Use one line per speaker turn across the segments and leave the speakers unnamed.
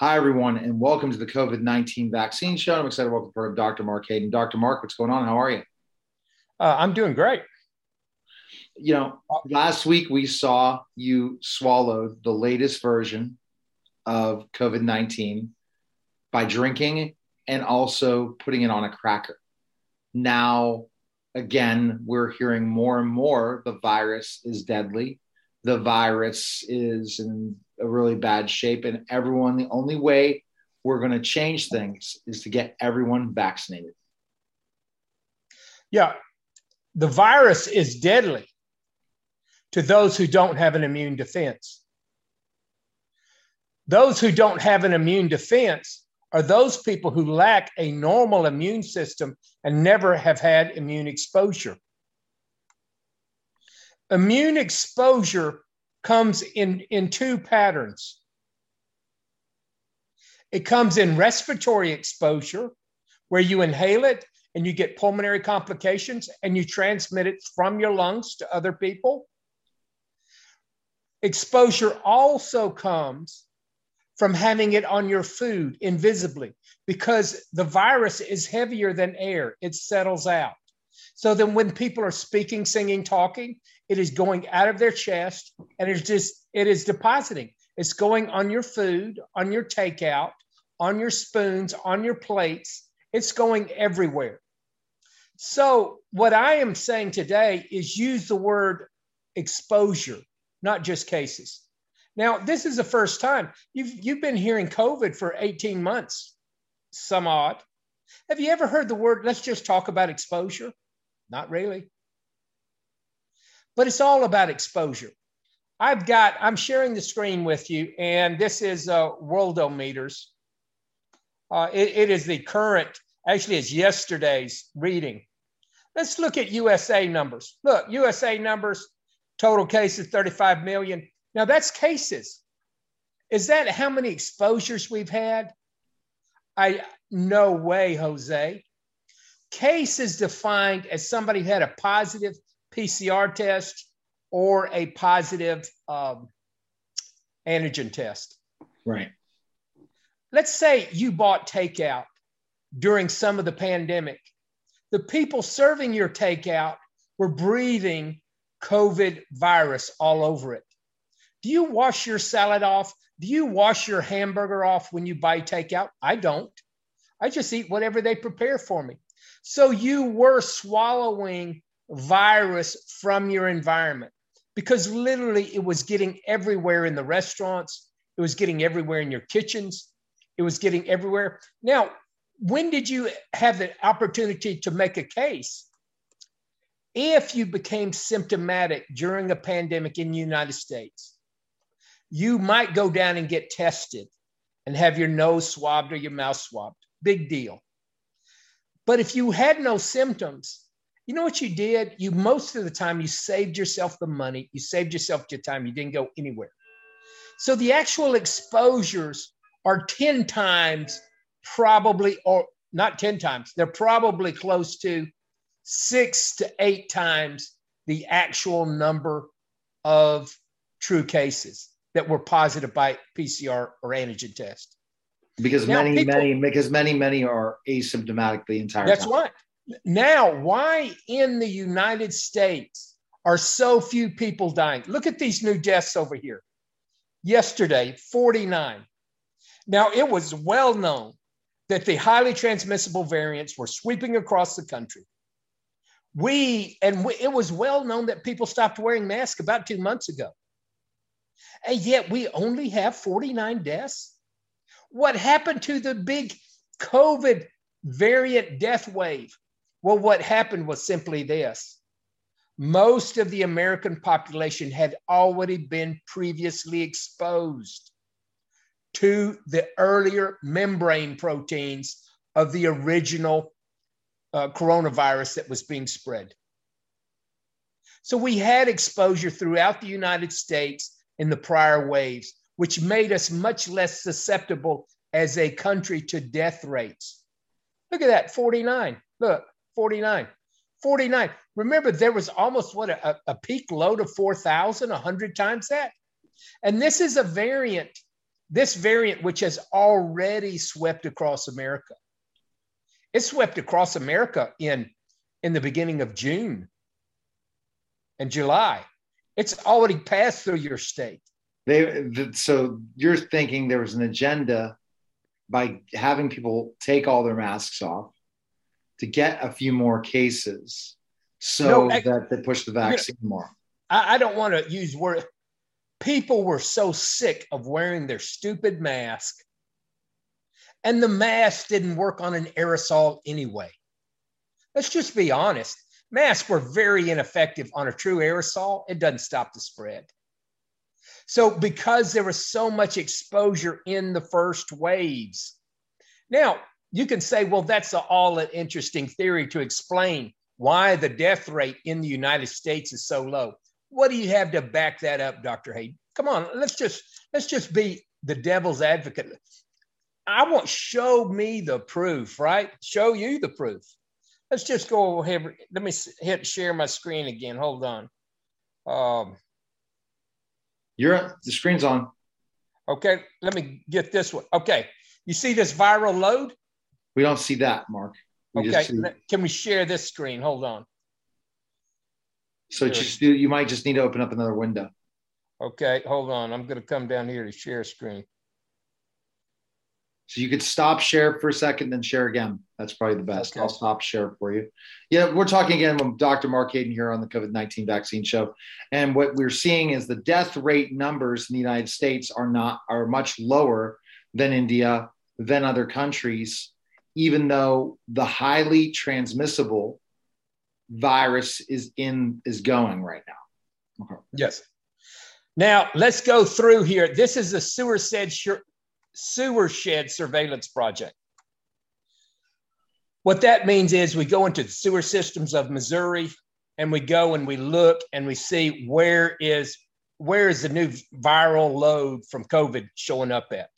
Hi, everyone, and welcome to the COVID 19 vaccine show. I'm excited to welcome Dr. Mark Hayden. Dr. Mark, what's going on? How are you?
Uh, I'm doing great.
You know, last week we saw you swallow the latest version of COVID 19 by drinking and also putting it on a cracker. Now, again, we're hearing more and more the virus is deadly. The virus is in a really bad shape. And everyone, the only way we're going to change things is to get everyone vaccinated.
Yeah. The virus is deadly to those who don't have an immune defense. Those who don't have an immune defense are those people who lack a normal immune system and never have had immune exposure. Immune exposure comes in, in two patterns. It comes in respiratory exposure, where you inhale it and you get pulmonary complications and you transmit it from your lungs to other people. Exposure also comes from having it on your food invisibly because the virus is heavier than air, it settles out. So then when people are speaking, singing, talking, it is going out of their chest and it's just, it is depositing. It's going on your food, on your takeout, on your spoons, on your plates. It's going everywhere. So, what I am saying today is use the word exposure, not just cases. Now, this is the first time you've, you've been hearing COVID for 18 months, some odd. Have you ever heard the word, let's just talk about exposure? Not really. But it's all about exposure. I've got, I'm sharing the screen with you, and this is uh, Worldometers. Uh, it, it is the current, actually, it's yesterday's reading. Let's look at USA numbers. Look, USA numbers, total cases 35 million. Now that's cases. Is that how many exposures we've had? I no way, Jose. Case is defined as somebody who had a positive PCR test or a positive um, antigen test.
Right.
Let's say you bought takeout during some of the pandemic. The people serving your takeout were breathing COVID virus all over it. Do you wash your salad off? Do you wash your hamburger off when you buy takeout? I don't. I just eat whatever they prepare for me. So you were swallowing virus from your environment because literally it was getting everywhere in the restaurants, it was getting everywhere in your kitchens, it was getting everywhere. Now, when did you have the opportunity to make a case? If you became symptomatic during a pandemic in the United States, you might go down and get tested and have your nose swabbed or your mouth swabbed. Big deal. But if you had no symptoms, you know what you did? You most of the time you saved yourself the money, you saved yourself your time, you didn't go anywhere. So the actual exposures are 10 times probably, or not 10 times, they're probably close to six to eight times the actual number of true cases that were positive by PCR or antigen test
because now, many people, many because many many are asymptomatic the entire
that's
time.
right. Now why in the united states are so few people dying? Look at these new deaths over here. Yesterday 49 now it was well known that the highly transmissible variants were sweeping across the country. We and we, it was well known that people stopped wearing masks about two months ago. And yet we only have 49 deaths what happened to the big COVID variant death wave? Well, what happened was simply this most of the American population had already been previously exposed to the earlier membrane proteins of the original uh, coronavirus that was being spread. So we had exposure throughout the United States in the prior waves which made us much less susceptible as a country to death rates. Look at that 49. Look, 49. 49. Remember, there was almost what a, a peak load of 4,000, 100 times that. And this is a variant this variant, which has already swept across America, it swept across America in, in the beginning of June and July. It's already passed through your state.
They so you're thinking there was an agenda by having people take all their masks off to get a few more cases so no, I, that they push the vaccine more.
I, I don't want to use word. People were so sick of wearing their stupid mask, and the mask didn't work on an aerosol anyway. Let's just be honest. Masks were very ineffective on a true aerosol. It doesn't stop the spread. So, because there was so much exposure in the first waves, now you can say, well, that's all an interesting theory to explain why the death rate in the United States is so low. What do you have to back that up, Dr. Hayden? Come on, let's just let's just be the devil's advocate. I want show me the proof, right? Show you the proof. Let's just go ahead. Let me hit share my screen again. Hold on. Um,
You're the screen's on.
Okay, let me get this one. Okay, you see this viral load?
We don't see that, Mark. We
okay, see... can we share this screen? Hold on.
So just you might just need to open up another window.
Okay, hold on. I'm going to come down here to share screen.
So you could stop share for a second, then share again. That's probably the best. Okay. I'll stop share for you. Yeah, we're talking again with Dr. Mark Hayden here on the COVID 19 vaccine show. And what we're seeing is the death rate numbers in the United States are not are much lower than India, than other countries, even though the highly transmissible virus is in is going right now.
Okay. Yes. Now let's go through here. This is a sewer shed sewer shed surveillance project. What that means is we go into the sewer systems of Missouri and we go and we look and we see where is where is the new viral load from COVID showing up at.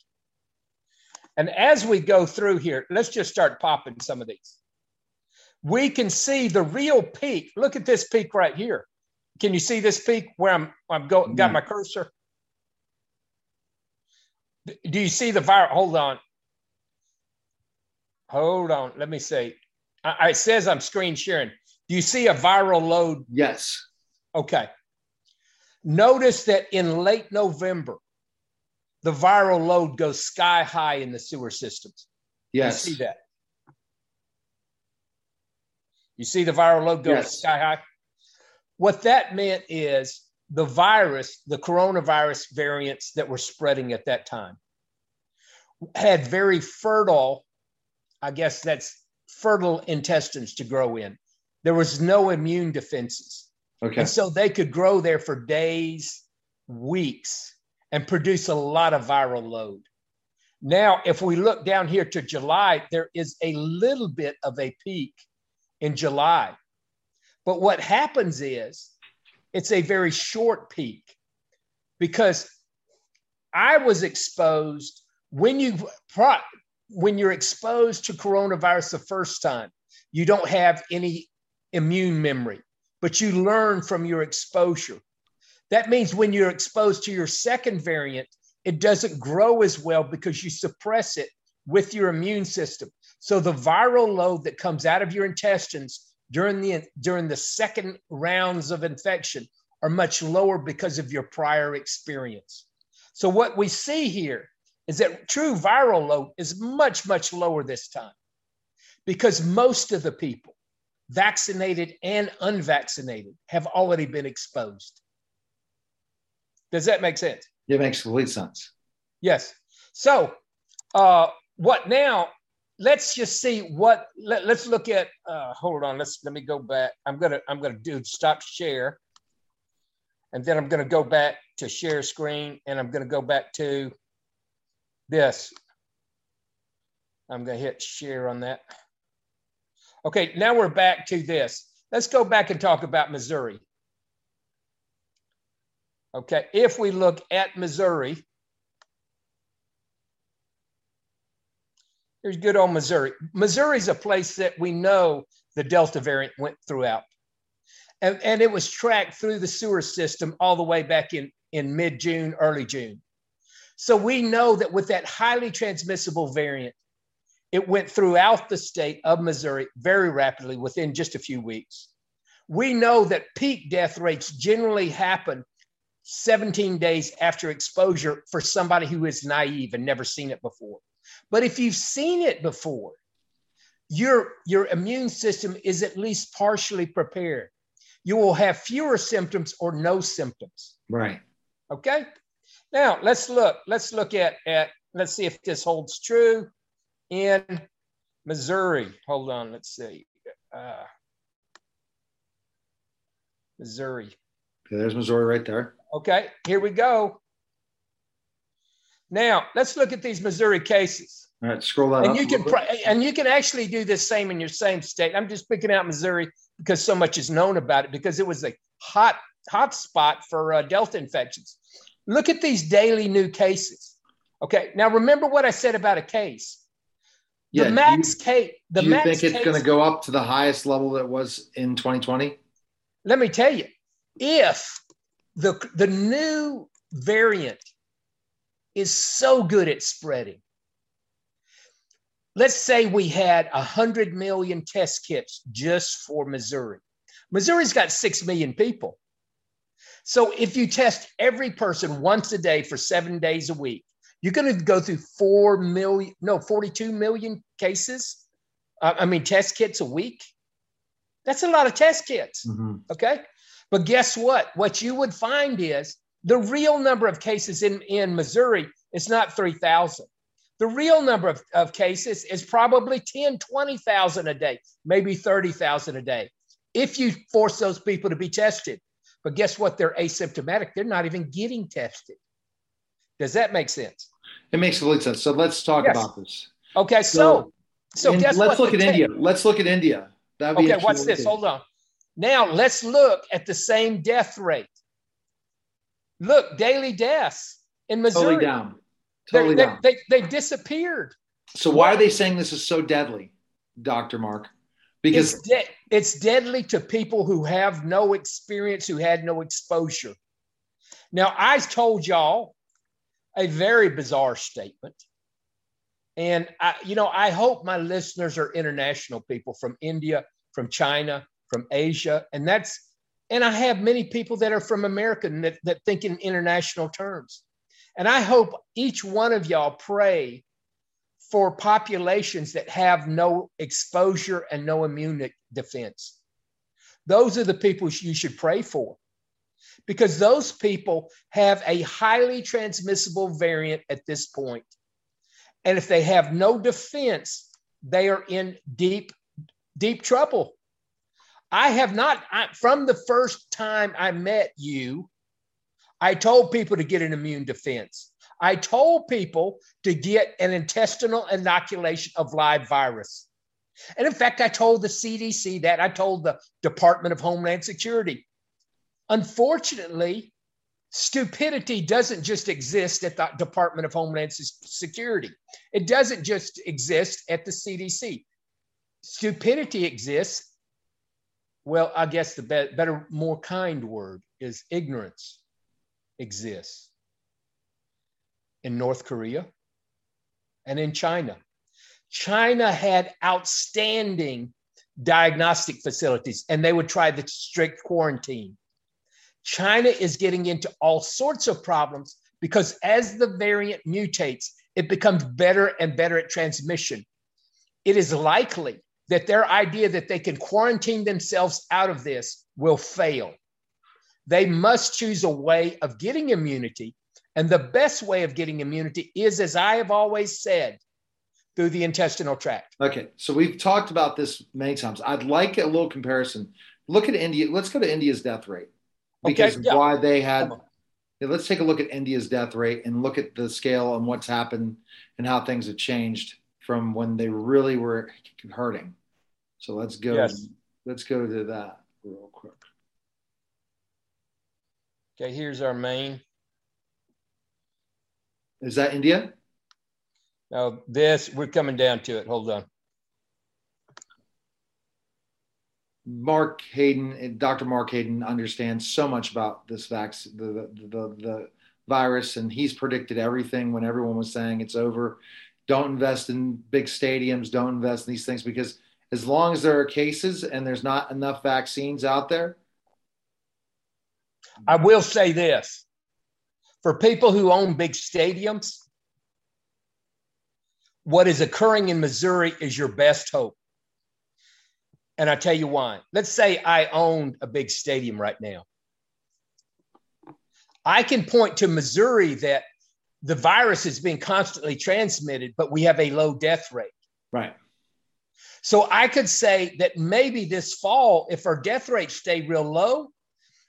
And as we go through here, let's just start popping some of these. We can see the real peak. Look at this peak right here. Can you see this peak where I'm I'm go, got hmm. my cursor? Do you see the viral? Hold on. Hold on. Let me see. I, it says I'm screen sharing. Do you see a viral load?
Yes.
Okay. Notice that in late November, the viral load goes sky high in the sewer systems.
Yes.
You see that? You see the viral load go yes. sky high? What that meant is the virus, the coronavirus variants that were spreading at that time, had very fertile, I guess that's fertile intestines to grow in. There was no immune defenses. Okay. And so they could grow there for days, weeks, and produce a lot of viral load. Now, if we look down here to July, there is a little bit of a peak in July. But what happens is it's a very short peak because I was exposed when you when you're exposed to coronavirus the first time, you don't have any immune memory, but you learn from your exposure. That means when you're exposed to your second variant, it doesn't grow as well because you suppress it with your immune system. So the viral load that comes out of your intestines during the during the second rounds of infection are much lower because of your prior experience. So what we see here is that true viral load is much much lower this time because most of the people vaccinated and unvaccinated have already been exposed. Does that make sense?
It makes complete sense.
Yes. So, uh, what now? Let's just see what. Let, us look at. Uh, hold on. Let's let me go back. I'm gonna I'm gonna do stop share, and then I'm gonna go back to share screen, and I'm gonna go back to this. I'm gonna hit share on that. Okay, now we're back to this. Let's go back and talk about Missouri. Okay, if we look at Missouri, here's good old Missouri. Missouri's a place that we know the Delta variant went throughout. And, and it was tracked through the sewer system all the way back in, in mid June, early June. So we know that with that highly transmissible variant, it went throughout the state of Missouri very rapidly within just a few weeks. We know that peak death rates generally happen 17 days after exposure for somebody who is naive and never seen it before. But if you've seen it before, your, your immune system is at least partially prepared. You will have fewer symptoms or no symptoms.
Right.
Okay. Now let's look. Let's look at at. Let's see if this holds true in Missouri. Hold on. Let's see. Uh, Missouri.
Okay, there's Missouri right there.
Okay. Here we go. Now let's look at these Missouri cases.
All right, scroll that
and
up.
you can and you can actually do the same in your same state. I'm just picking out Missouri because so much is known about it because it was a hot hot spot for uh, Delta infections. Look at these daily new cases. Okay, now remember what I said about a case. The
Yeah,
max
do
case. The
Do you
max
think it's going to go up to the highest level that was in 2020?
Let me tell you, if the the new variant is so good at spreading, let's say we had a hundred million test kits just for Missouri. Missouri's got six million people. So if you test every person once a day for seven days a week, you're going to go through four million, no, 42 million cases. Uh, I mean, test kits a week. That's a lot of test kits.
Mhm.
Okay. But guess what? What you would find is the real number of cases in, in Missouri is not 3,000. The real number of, of cases is probably 10, 20,000 a day, maybe 30,000 a day, if you force those people to be tested. But guess what? They're asymptomatic. They're not even getting tested. Does that make sense?
It makes complete sense. So let's talk
Yes.
about this.
Okay. So, so
And
guess
let's
what?
look at
te-
India. Let's look at India.
Okay, watch this. Hold on. Now let's look at the same death rate. Look, daily deaths in Missouri.
Totally down. Totally
they,
down.
they, they've disappeared.
So why are they saying this is so deadly, Dr. Mark? Because
It's, de- it's deadly to people who have no experience, who had no exposure. Now, I told y'all a very bizarre statement. And I, you know, I hope my listeners are international people from India, from China, from Asia, and that's and I have many people that are from America that, that think in international terms. And I hope each one of y'all pray for populations that have no exposure and no immune defense. Those are the people you should pray for because those people have a highly transmissible variant at this point. And if they have no defense, they are in deep, deep trouble. I have not, I, from the first time I met you, I told people to get an immune defense. I told people to get an intestinal inoculation of live virus. And in fact, I told the CDC that. I told the Department of Homeland Security. Unfortunately, stupidity doesn't just exist at the Department of Homeland Security, it doesn't just exist at the CDC. Stupidity exists. Well, I guess the be- better, more kind word is ignorance exists in North Korea and in China. China had outstanding diagnostic facilities and they would try the strict quarantine. China is getting into all sorts of problems because as the variant mutates, it becomes better and better at transmission. It is likely that their idea that they can quarantine themselves out of this will fail. They must choose a way of getting immunity. And the best way of getting immunity is, as I have always said, through the intestinal tract.
Okay, so we've talked about this many times. I'd like a little comparison. Look at India. Let's go to India's death rate because
Okay, yeah.
why they had. Let's take a look at India's death rate and look at the scale and what's happened and how things have changed from when they really were hurting. So let's go.
Yes.
Let's go to that real quick.
Okay, here's our main.
Is that India?
Now, this, we're coming down to it. Hold on.
Mark Hayden, Dr. Mark Hayden understands so much about this vaccine, the, the, the, the virus, and he's predicted everything when everyone was saying it's over. Don't invest in big stadiums. Don't invest in these things because as long as there are cases and there's not enough vaccines out there.
I will say this for people who own big stadiums, what is occurring in Missouri is your best hope. And I tell you why. Let's say I owned a big stadium right now. I can point to Missouri that the virus is being constantly transmitted, but we have a low death rate.
Right.
So I could say that maybe this fall, if our death rates stay real low,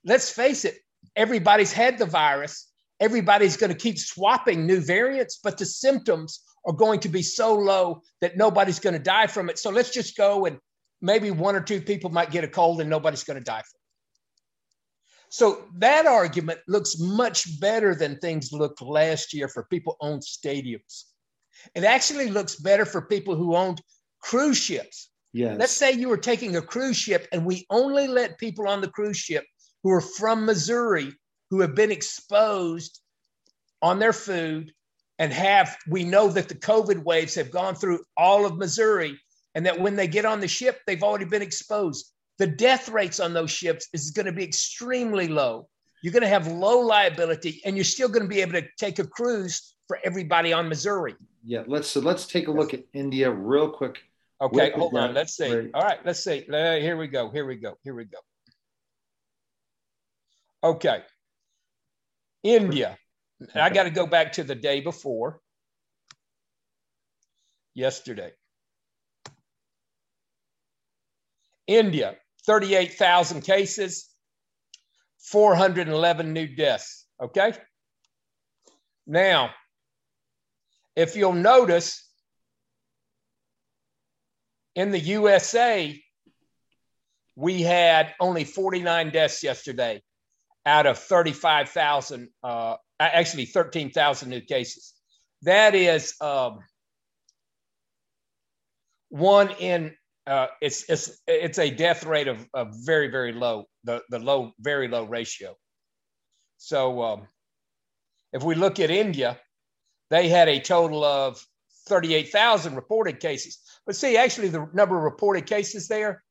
let's face it, everybody's had the virus. Everybody's going to keep swapping new variants, but the symptoms are going to be so low that nobody's going to die from it. So let's just go and maybe one or two people might get a cold and nobody's going to die from it. So that argument looks much better than things looked last year for people who owned stadiums. It actually looks better for people who owned cruise ships.
Yes.
Let's say you were taking a cruise ship and we only let people on the cruise ship who are from Missouri who have been exposed on their food and have we know that the COVID waves have gone through all of Missouri and that when they get on the ship, they've already been exposed the death rates on those ships is going to be extremely low. You're going to have low liability, and you're still going to be able to take a cruise for everybody on Missouri.
Yeah, let's so let's take a look at India real quick.
Okay, hold on. Let's see. All right, let's see. Uh, here we go. Here we go. Here we go. Okay. India. Okay. I got to go back to the day before. Yesterday. India, 38,000 cases, 411 new deaths. Okay. Now, if you'll notice, in the USA, we had only 49 deaths yesterday out of 35,000, uh, actually 13,000 new cases. That is um, one in uh, it's it's it's a death rate of, of very very low the the low very low ratio. So um, if we look at India, they had a total of thirty eight thousand reported cases. But see, actually, the number of reported cases there,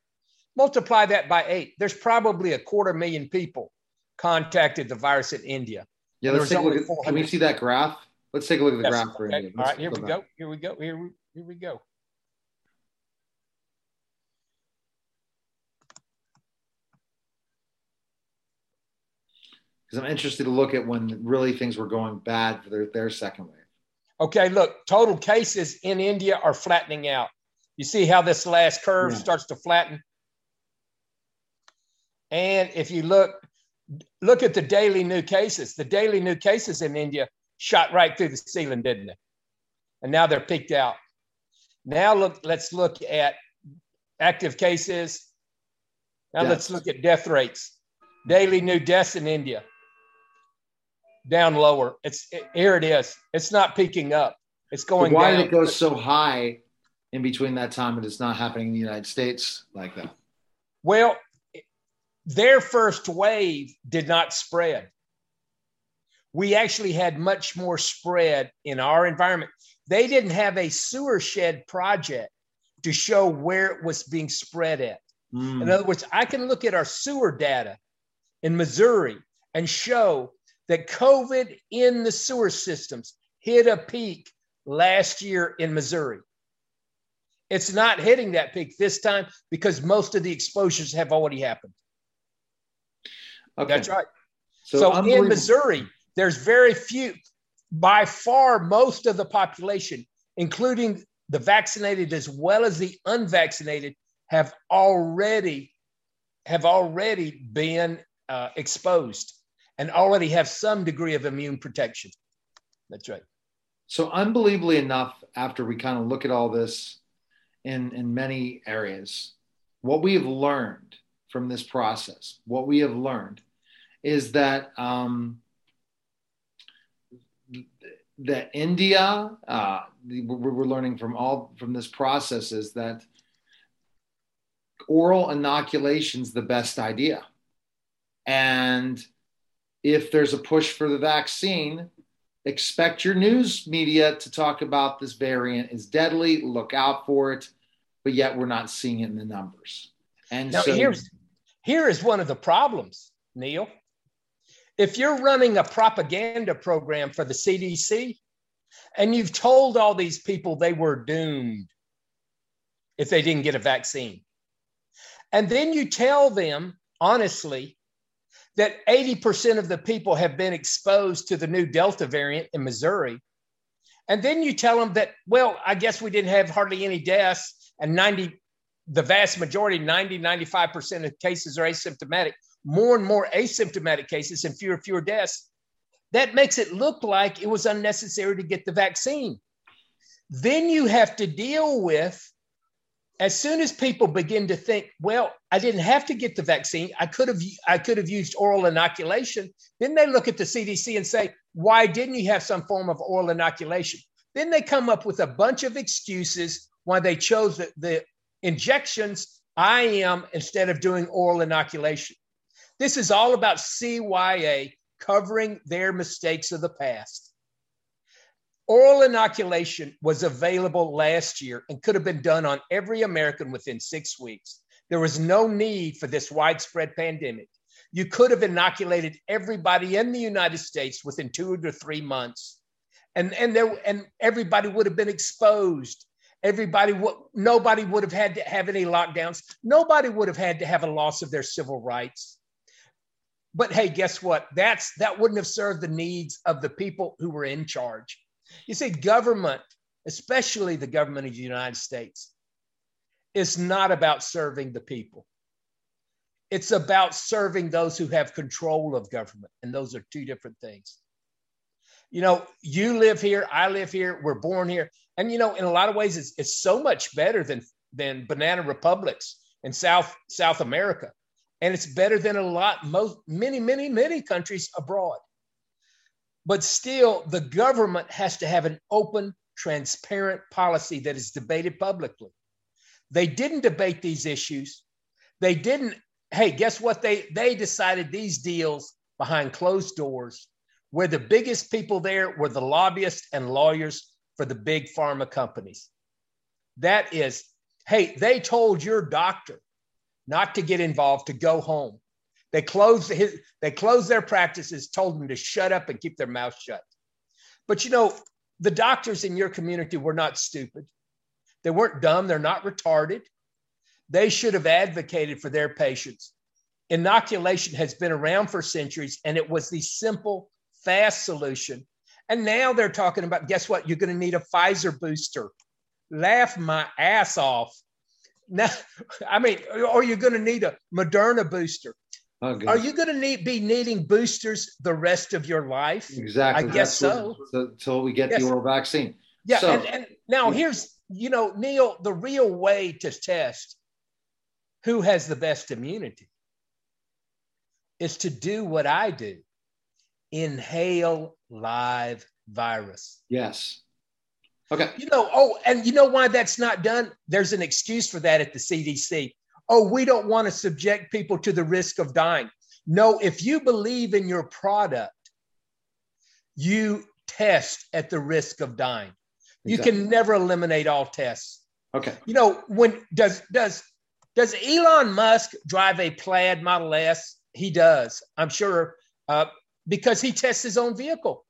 multiply that by eight. There's probably a quarter million people contacted the virus in India.
Yeah, let's take a look at, can we see that graph? Let's take a look at the yes, graph for. India.
All right, here we go. Here we go. Here we, here we go.
Because I'm interested to look at when really things were going bad for their, their second wave.
Okay, look, total cases in India are flattening out. You see how this last curve yeah. starts to flatten? And if you look, look at the daily new cases. The daily new cases in India shot right through the ceiling, didn't they? And now they're peaked out. Now look, let's look at active cases. Now yes. let's look at death rates. Daily new deaths in India down lower. It's it, here it is. It's not peaking up. It's going.
But why
down.
did it go so high in between that time and it's not happening in the United States like that?
Well, their first wave did not spread. We actually had much more spread in our environment. They didn't have a sewer shed project to show where it was being spread at. Mm. In other words, I can look at our sewer data in Missouri and show that COVID in the sewer systems hit a peak last year in Missouri. It's not hitting that peak this time because most of the exposures have already happened. Okay. That's right. So, so in Missouri, there's very few, by far, most of the population, including the vaccinated as well as the unvaccinated, have already have already been uh, exposed and already have some degree of immune protection. That's right.
So, unbelievably enough, after we kind of look at all this in, in many areas, what we have learned from this process, what we have learned is that um, that India, uh, we're learning from all from this process is that oral inoculation is the best idea, and if there's a push for the vaccine, expect your news media to talk about this variant is deadly, look out for it, but yet we're not seeing it in the numbers. And
now
so
here's here is one of the problems, Neil. If you're running a propaganda program for the CDC and you've told all these people they were doomed if they didn't get a vaccine, and then you tell them honestly that 80% of the people have been exposed to the new Delta variant in Missouri. And then you tell them that, well, I guess we didn't have hardly any deaths, and 90, the vast majority, 90, 95% of cases are asymptomatic, more and more asymptomatic cases and fewer, fewer deaths. That makes it look like it was unnecessary to get the vaccine. Then you have to deal with as soon as people begin to think, well, I didn't have to get the vaccine, I could have I could have used oral inoculation. Then they look at the CDC and say, why didn't you have some form of oral inoculation? Then they come up with a bunch of excuses why they chose the, the injections IM instead of doing oral inoculation. This is all about CYA covering their mistakes of the past. Oral inoculation was available last year and could have been done on every American within six weeks. There was no need for this widespread pandemic. You could have inoculated everybody in the United States within two to three months. And, and, there, and everybody would have been exposed. Everybody would, nobody would have had to have any lockdowns. Nobody would have had to have a loss of their civil rights. But hey, guess what? That's that wouldn't have served the needs of the people who were in charge. You see, government, especially the government of the United States, is not about serving the people. It's about serving those who have control of government. And those are two different things. You know, you live here, I live here, we're born here. And, you know, in a lot of ways, it's, it's so much better than, than banana republics in South, South America. And it's better than a lot, most, many, many, many countries abroad. But still, the government has to have an open, transparent policy that is debated publicly. They didn't debate these issues. They didn't, hey, guess what? They, they decided these deals behind closed doors, where the biggest people there were the lobbyists and lawyers for the big pharma companies. That is, hey, they told your doctor not to get involved, to go home. They closed his, they closed their practices, told them to shut up and keep their mouth shut. But you know, the doctors in your community were not stupid. They weren't dumb. They're not retarded. They should have advocated for their patients. Inoculation has been around for centuries, and it was the simple, fast solution. And now they're talking about guess what? You're going to need a Pfizer booster. Laugh my ass off. Now, I mean, or you're going to need a Moderna booster. Oh, Are you going to need be needing boosters the rest of your life?
Exactly.
I guess so.
Until uh, we get yes. the oral vaccine.
Yeah. So, and, and now here's, you know, Neil, the real way to test who has the best immunity is to do what I do inhale live virus.
Yes. Okay.
You know, oh, and you know why that's not done? There's an excuse for that at the CDC oh, we don't want to subject people to the risk of dying. No, if you believe in your product, you test at the risk of dying. Exactly. You can never eliminate all tests.
Okay.
You know, when does does does Elon Musk drive a plaid Model S? He does, I'm sure, uh, because he tests his own vehicle.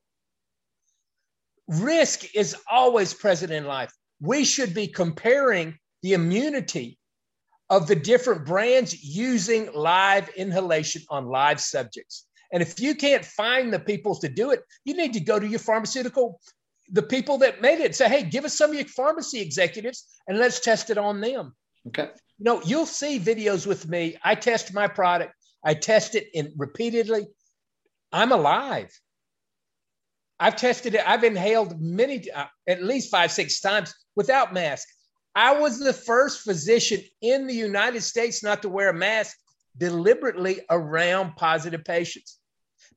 Risk is always present in life. We should be comparing the immunity of the different brands using live inhalation on live subjects. And if you can't find the people to do it, you need to go to your pharmaceutical, the people that made it, say, hey, give us some of your pharmacy executives and let's test it on them.
Okay.
You know, you'll see videos with me. I test my product, I test it in repeatedly. I'm alive. I've tested it. I've inhaled many, uh, at least five, six times without mask. I was the first physician in the United States not to wear a mask deliberately around positive patients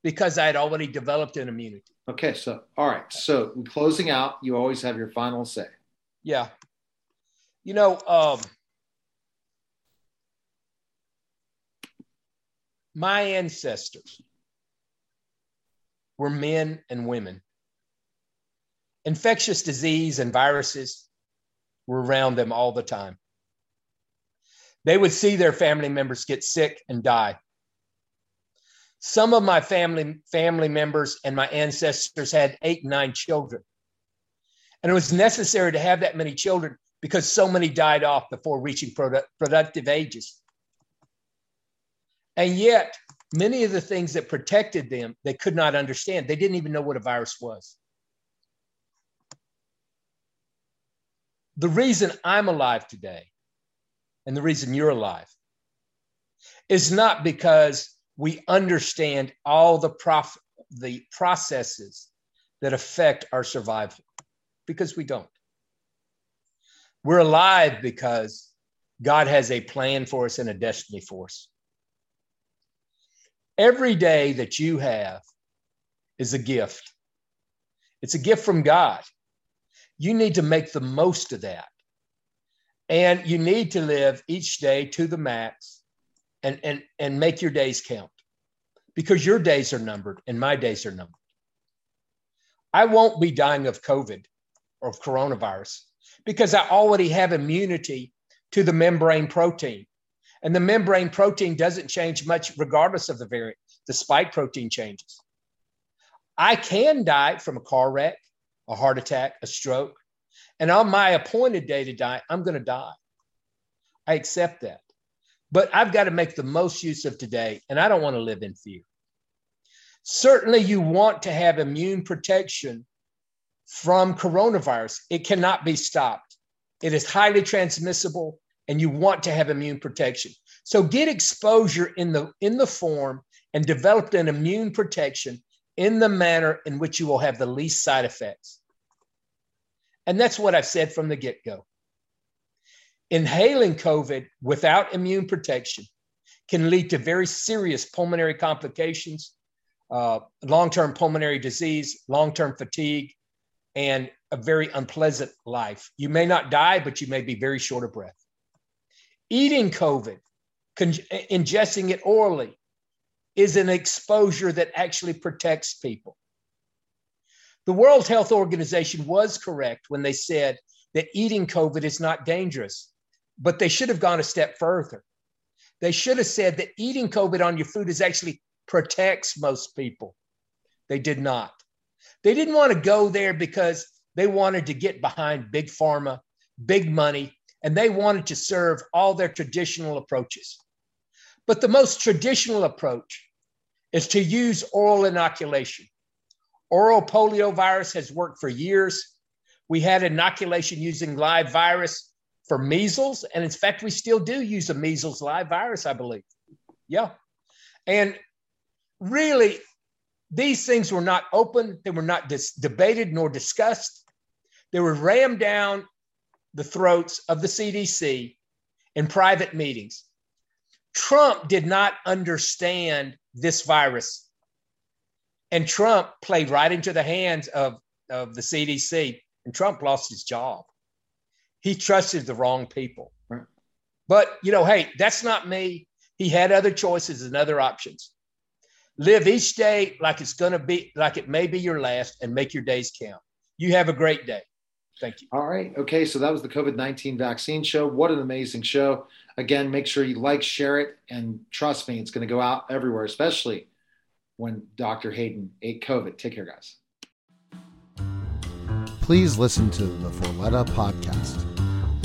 because I had already developed an immunity.
Okay, so all right. So closing out, you always have your final say.
Yeah. You know, um, my ancestors were men and women. Infectious disease and viruses were around them all the time. They would see their family members get sick and die. Some of my family family members and my ancestors had eight nine children. And it was necessary to have that many children because so many died off before reaching product, productive ages. And yet, many of the things that protected them, they could not understand. They didn't even know what a virus was. The reason I'm alive today and the reason you're alive is not because we understand all the prof- the processes that affect our survival because we don't. We're alive because God has a plan for us and a destiny for us. Every day that you have is a gift. It's a gift from God. You need to make the most of that. And you need to live each day to the max and, and, and make your days count because your days are numbered and my days are numbered. I won't be dying of COVID or of coronavirus because I already have immunity to the membrane protein. And the membrane protein doesn't change much regardless of the variant. The spike protein changes. I can die from a car wreck, a heart attack, a stroke. And on my appointed day to die, I'm going to die. I accept that. But I've got to make the most use of today, and I don't want to live in fear. Certainly, you want to have immune protection from coronavirus. It cannot be stopped. It is highly transmissible and you want to have immune protection. So get exposure in the in the form and develop an immune protection in the manner in which you will have the least side effects. And that's what I've said from the get-go. Inhaling COVID without immune protection can lead to very serious pulmonary complications, uh, long-term pulmonary disease, long-term fatigue, and a very unpleasant life. You may not die, but you may be very short of breath. Eating COVID, con- ingesting it orally, is an exposure that actually protects people. The World Health Organization was correct when they said that eating COVID is not dangerous, but they should have gone a step further. They should have said that eating COVID on your food is actually protects most people. They did not. They didn't want to go there because they wanted to get behind big pharma, big money, and they wanted to serve all their traditional approaches. But the most traditional approach is to use oral inoculation. Oral polio virus has worked for years. We had inoculation using live virus for measles. And in fact, we still do use a measles live virus, I believe. Yeah. And really, these things were not open, they were not dis- debated nor discussed. They were rammed down the throats of the CDC in private meetings. Trump did not understand this virus. And Trump played right into the hands of, of the CDC, and Trump lost his job. He trusted the wrong people. But, you know, hey, that's not me. He had other choices and other options. Live each day like it's going to be, like it may be your last, and make your days count. You have a great day. Thank you.
All right. Okay. So that was the COVID 19 vaccine show. What an amazing show. Again, make sure you like, share it, and trust me, it's going to go out everywhere, especially when Dr. Hayden ate COVID. Take care, guys.
Please listen to the Forletta podcast.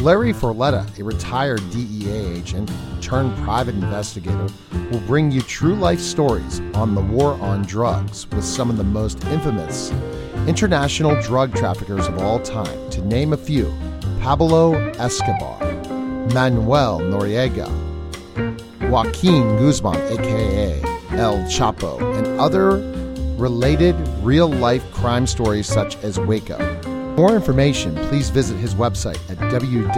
Larry Forletta, a retired DEA agent turned private investigator, will bring you true life stories on the war on drugs with some of the most infamous international drug traffickers of all time, to name a few Pablo Escobar, Manuel Noriega, Joaquin Guzman, aka El Chapo, and other related real life crime stories such as Waco. For more information, please visit his website at www.fcisllc.com.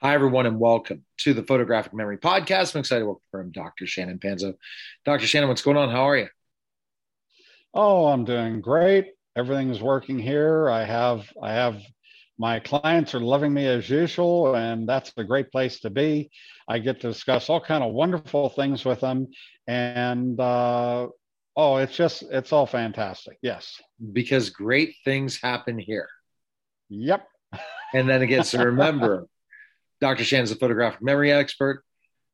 Hi, everyone, and welcome to the Photographic Memory Podcast. I'm excited to welcome Dr. Shannon Panzo. Dr. Shannon, what's going on? How are you?
Oh, I'm doing great. everything's working here. I have I have my clients are loving me as usual, and that's a great place to be. I get to discuss all kind of wonderful things with them, and uh, oh, it's just it's all fantastic. Yes,
because great things happen here.
Yep.
and then it gets to remember, Dr. Shan's a photographic memory expert.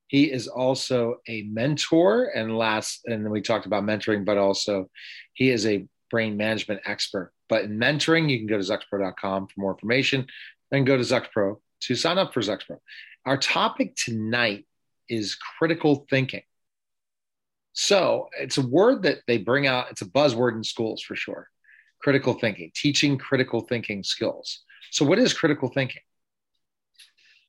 He is also a mentor, and last, and then we talked about mentoring, but also he is a brain management expert. But in mentoring, you can go to zuxpro.com for more information, then go to Zuxpro to sign up for Zuxpro. Our topic tonight is critical thinking. So it's a word that they bring out, it's a buzzword in schools for sure. Critical thinking, teaching critical thinking skills. So, what is critical thinking?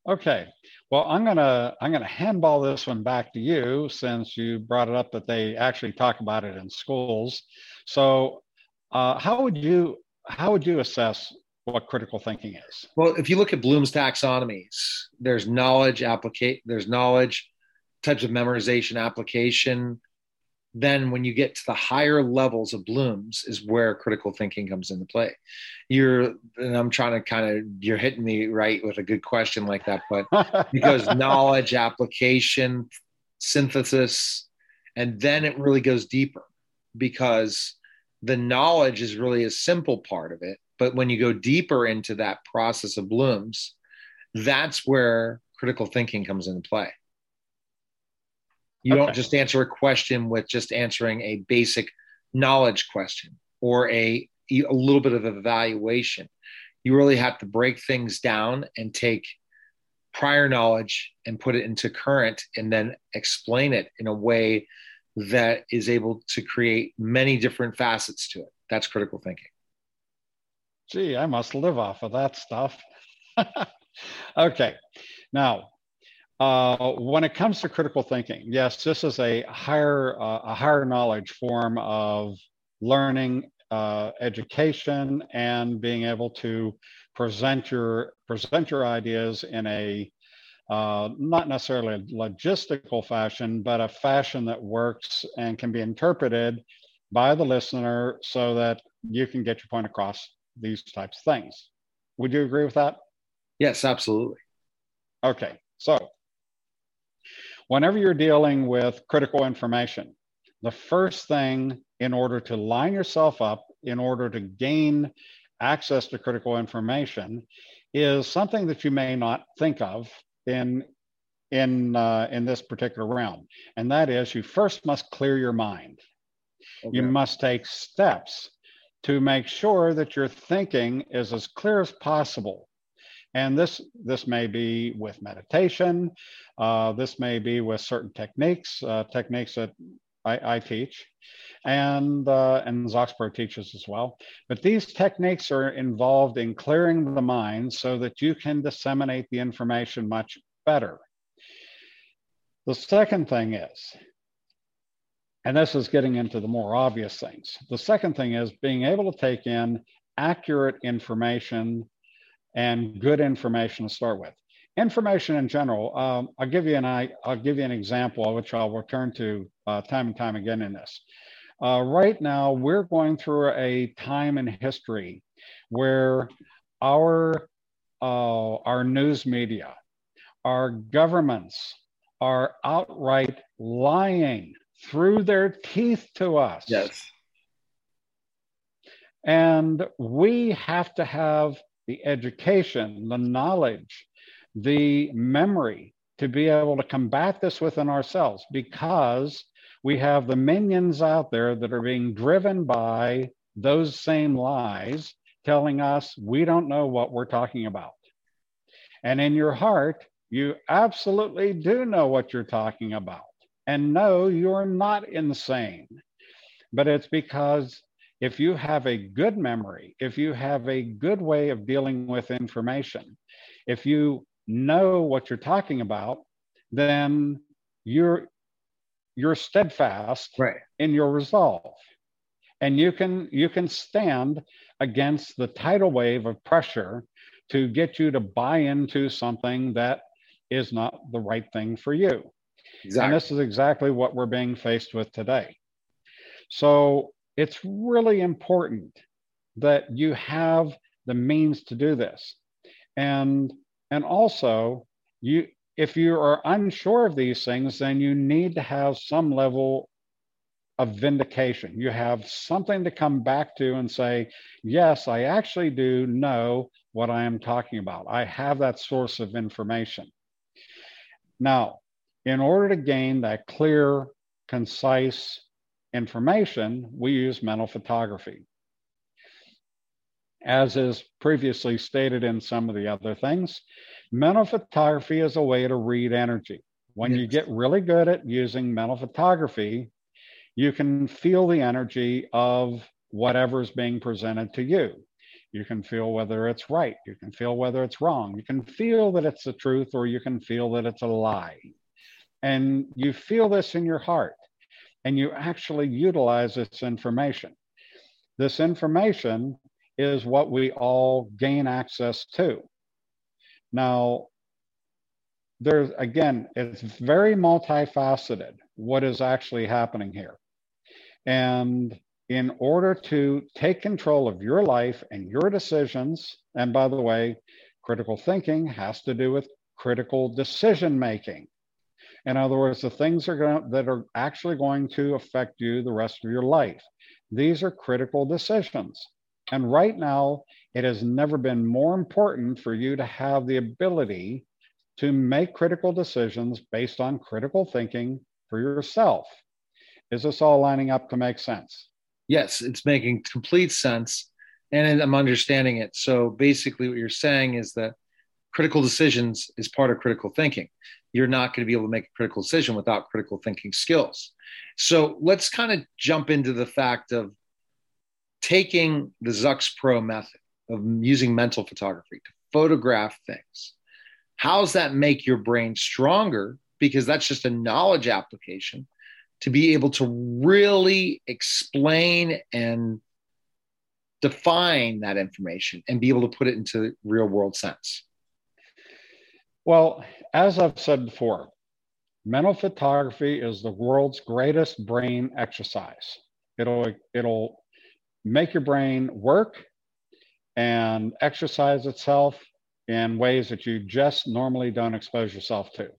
Okay. Well, I'm gonna I'm gonna handball this one back to you since you brought it up that they actually talk about it in schools. So uh, how would you how would you assess what critical thinking is?
Well, if you look at Bloom's taxonomies, there's knowledge applicate, there's knowledge types of memorization application. Then, when you get to the higher levels of Bloom's, is where critical thinking comes into play. You're, and I'm trying to kind of, you're hitting me right with a good question like that, but because knowledge, application, synthesis, and then it really goes deeper because the knowledge is really a simple part of it. But when you go deeper into that process of Bloom's, that's where critical thinking comes into play. You okay. don't just answer a question with just answering a basic knowledge question or a, a little bit of evaluation. You really have to break things down and take prior knowledge and put it into current and then explain it in a way that is able to create many different facets to it. That's critical thinking.
Gee, I must live off of that stuff. okay. Now, uh, when it comes to critical thinking, yes, this is a higher uh, a higher knowledge form of learning, uh, education, and being able to present your present your ideas in a uh, not necessarily a logistical fashion, but a fashion that works and can be interpreted by the listener so that you can get your point across these types of things. Would you agree with that?
Yes, absolutely.
Okay, so whenever you're dealing with critical information, the first thing in order to line yourself up, in order to gain access to critical information, is something that you may not think of in in uh, in this particular realm, and that is you first must clear your mind. Okay. You must take steps to make sure that your thinking is as clear as possible. And this this may be with meditation. Uh, this may be with certain techniques, uh, techniques that I, I teach, and uh, and Zuxpro teaches as well. But these techniques are involved in clearing the mind so that you can disseminate the information much better. The second thing is, and this is getting into the more obvious things. The second thing is being able to take in accurate information and good information to start with. Information in general, um, I'll give you an I'll give you an example, which I'll return to uh, time and time again in this. Uh, right now, we're going through a time in history where our uh, our news media, our governments are outright lying through their teeth to us.
Yes.
And we have to have the education, the knowledge, the memory to be able to combat this within ourselves because we have the minions out there that are being driven by those same lies telling us we don't know what we're talking about. And in your heart, you absolutely do know what you're talking about. And no, you're not insane. But it's because if you have a good memory, if you have a good way of dealing with information, if you know what you're talking about, then you're you're steadfast
right.
in your resolve and you can you can stand against the tidal wave of pressure to get you to buy into something that is not the right thing for you exactly. and this is exactly what we're being faced with today so it's really important that you have the means to do this. And and also you if you are unsure of these things, then you need to have some level of vindication. You have something to come back to and say, yes, I actually do know what I am talking about. I have that source of information. Now, in order to gain that clear, concise information, we use mental photography. As is previously stated in some of the other things, mental photography is a way to read energy. When yes. you get really good at using mental photography, you can feel the energy of whatever's being presented to you. You can feel whether it's right. You can feel whether it's wrong. You can feel that it's the truth or you can feel that it's a lie. And you feel this in your heart and you actually utilize this information. This information is what we all gain access to. Now, there's again, it's very multifaceted what is actually happening here. And in order to take control of your life and your decisions, and by the way, critical thinking has to do with critical decision making. In other words, the things are going, that are actually going to affect you the rest of your life. These are critical decisions. And right now, it has never been more important for you to have the ability to make critical decisions based on critical thinking for yourself. Is this all lining up to make sense?
Yes, it's making complete sense. And I'm understanding it. So basically, what you're saying is that critical decisions is part of critical thinking. You're not going to be able to make a critical decision without critical thinking skills. So let's kind of jump into the fact of taking the Zux Pro method of using mental photography to photograph things. How does that make your brain stronger? Because that's just a knowledge application to be able to really explain and define that information and be able to put it into real world sense.
Well, as I've said before, mental photography is the world's greatest brain exercise. It'll it'll make your brain work and exercise itself in ways that you just normally don't expose yourself to.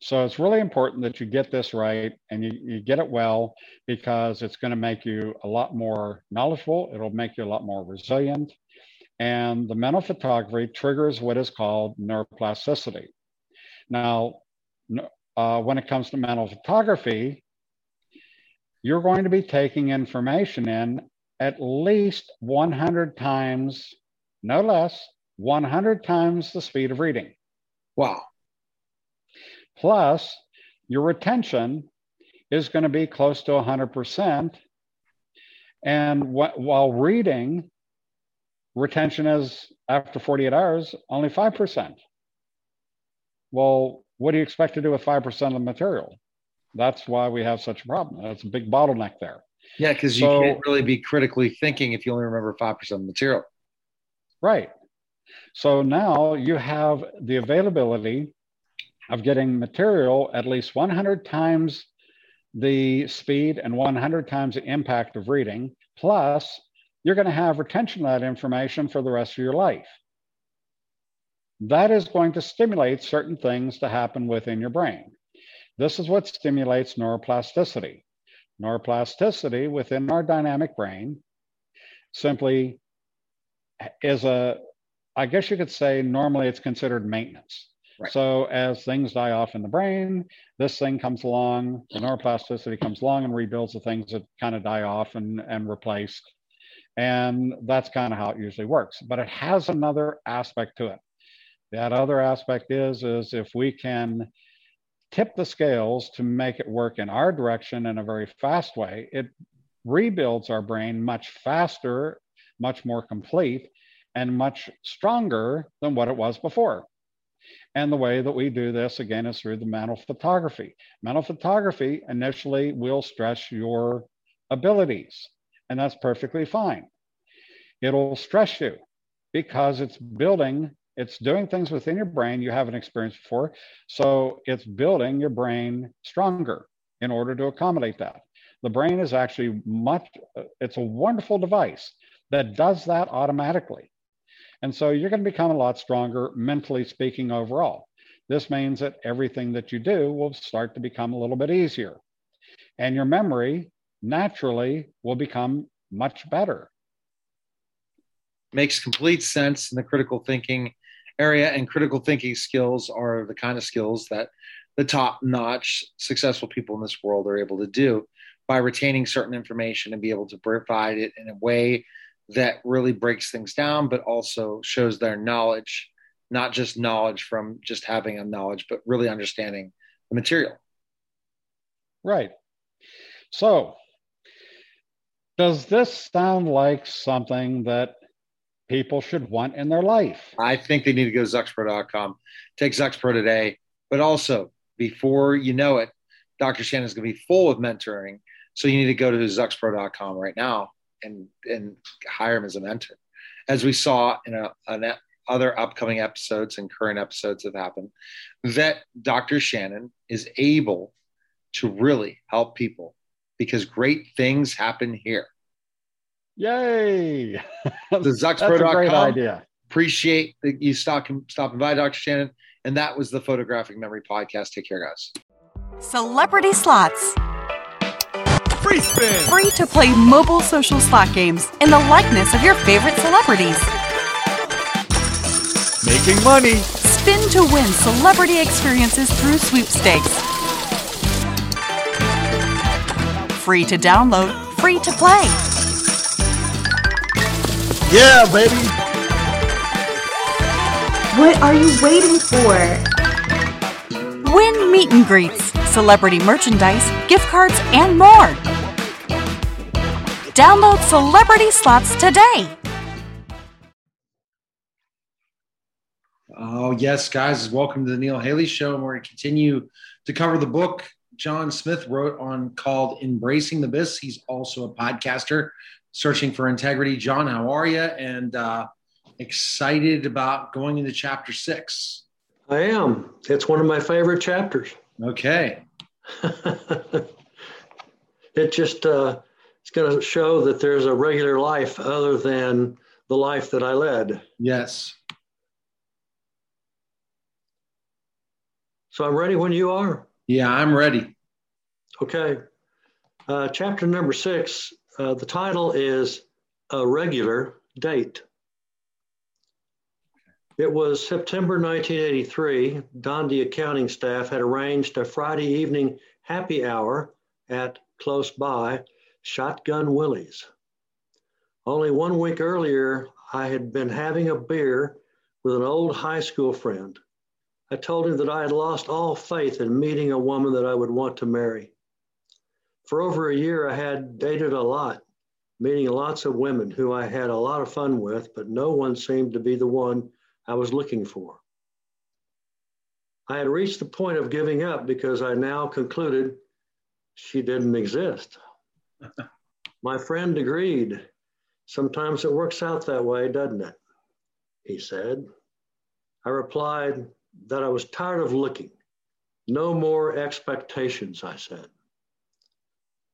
So it's really important that you get this right and you, you get it well because it's going to make you a lot more knowledgeable. It'll make you a lot more resilient. And the mental photography triggers what is called neuroplasticity. Now, uh, when it comes to mental photography, you're going to be taking information in at least 100 times, no less, 100 times the speed of reading.
Wow.
Plus, your retention is going to be close to 100%. And wh- while reading, retention is after 48 hours only 5%. Well, what do you expect to do with 5% of the material? That's why we have such a problem. That's a big bottleneck there.
Yeah, because so, you can't really be critically thinking if you only remember 5% of the material.
Right. So now you have the availability of getting material at least 100 times the speed and 100 times the impact of reading, plus you're going to have retention of that information for the rest of your life. That is going to stimulate certain things to happen within your brain. This is what stimulates neuroplasticity. Neuroplasticity within our dynamic brain simply is a, I guess you could say, normally it's considered maintenance. Right. So as things die off in the brain, this thing comes along, the neuroplasticity comes along and rebuilds the things that kind of die off and, and replaced and that's kind of how it usually works. But it has another aspect to it. That other aspect is, is if we can tip the scales to make it work in our direction in a very fast way, it rebuilds our brain much faster, much more complete, and much stronger than what it was before. And the way that we do this again is through the mental photography. Mental photography initially will stress your abilities and that's perfectly fine. It'll stress you because it's building, it's doing things within your brain you haven't experienced before. So it's building your brain stronger in order to accommodate that. The brain is actually much, uh, it's a wonderful device that does that automatically. And so you're going to become a lot stronger mentally speaking overall. This means that everything that you do will start to become a little bit easier. And your memory naturally will become much better.
Makes complete sense in the critical thinking area, and critical thinking skills are the kind of skills that the top notch successful people in this world are able to do by retaining certain information and be able to provide it in a way that really breaks things down, but also shows their knowledge, not just knowledge from just having a knowledge, but really understanding the material.
Right. So, does this sound like something that people should want in their life?
I think they need to go to Zuxpro.com, take Zuxpro today, but also before you know it, Dr. Shannon is going to be full of mentoring. So you need to go to Zuxpro.com right now and and hire him as a mentor. As we saw in a, an other upcoming episodes and current episodes have happened, that Dr. Shannon is able to really help people because great things happen here.
Yay!
the Zuxpro.com.
great idea.
Appreciate that you stop, stopping by, Dr. Shannon. And that was the Photographic Memory Podcast. Take care, guys.
Celebrity Slots.
Free spin.
Free to play mobile social slot games in the likeness of your favorite celebrities.
Making money.
Spin to win celebrity experiences through sweepstakes. Free to download, free to play.
Yeah, baby.
What are you waiting for?
Win meet and greets, celebrity merchandise, gift cards, and more. Download Celebrity Slots today.
Oh, yes, guys. Welcome to the Neil Haley Show. And we're going to continue to cover the book John Smith wrote on called Embracing the Abyss. He's also a podcaster searching for integrity. John, how are you? And uh, excited about going into chapter six.
I am. It's one of my favorite chapters.
Okay.
it just uh, it's going to show that there's a regular life other than the life that I led.
Yes.
So I'm ready when you are.
Yeah, I'm ready.
Okay. Uh, chapter number six. Uh, the title is a regular date. It was September 1983. Dondi accounting staff had arranged a Friday evening happy hour at close by Shotgun Willie's. Only one week earlier, I had been having a beer with an old high school friend. I told him that I had lost all faith in meeting a woman that I would want to marry. For over a year, I had dated a lot, meeting lots of women who I had a lot of fun with, but no one seemed to be the one I was looking for. I had reached the point of giving up because I now concluded she didn't exist. My friend agreed. Sometimes it works out that way, doesn't it? He said. I replied that I was tired of looking. No more expectations, I said.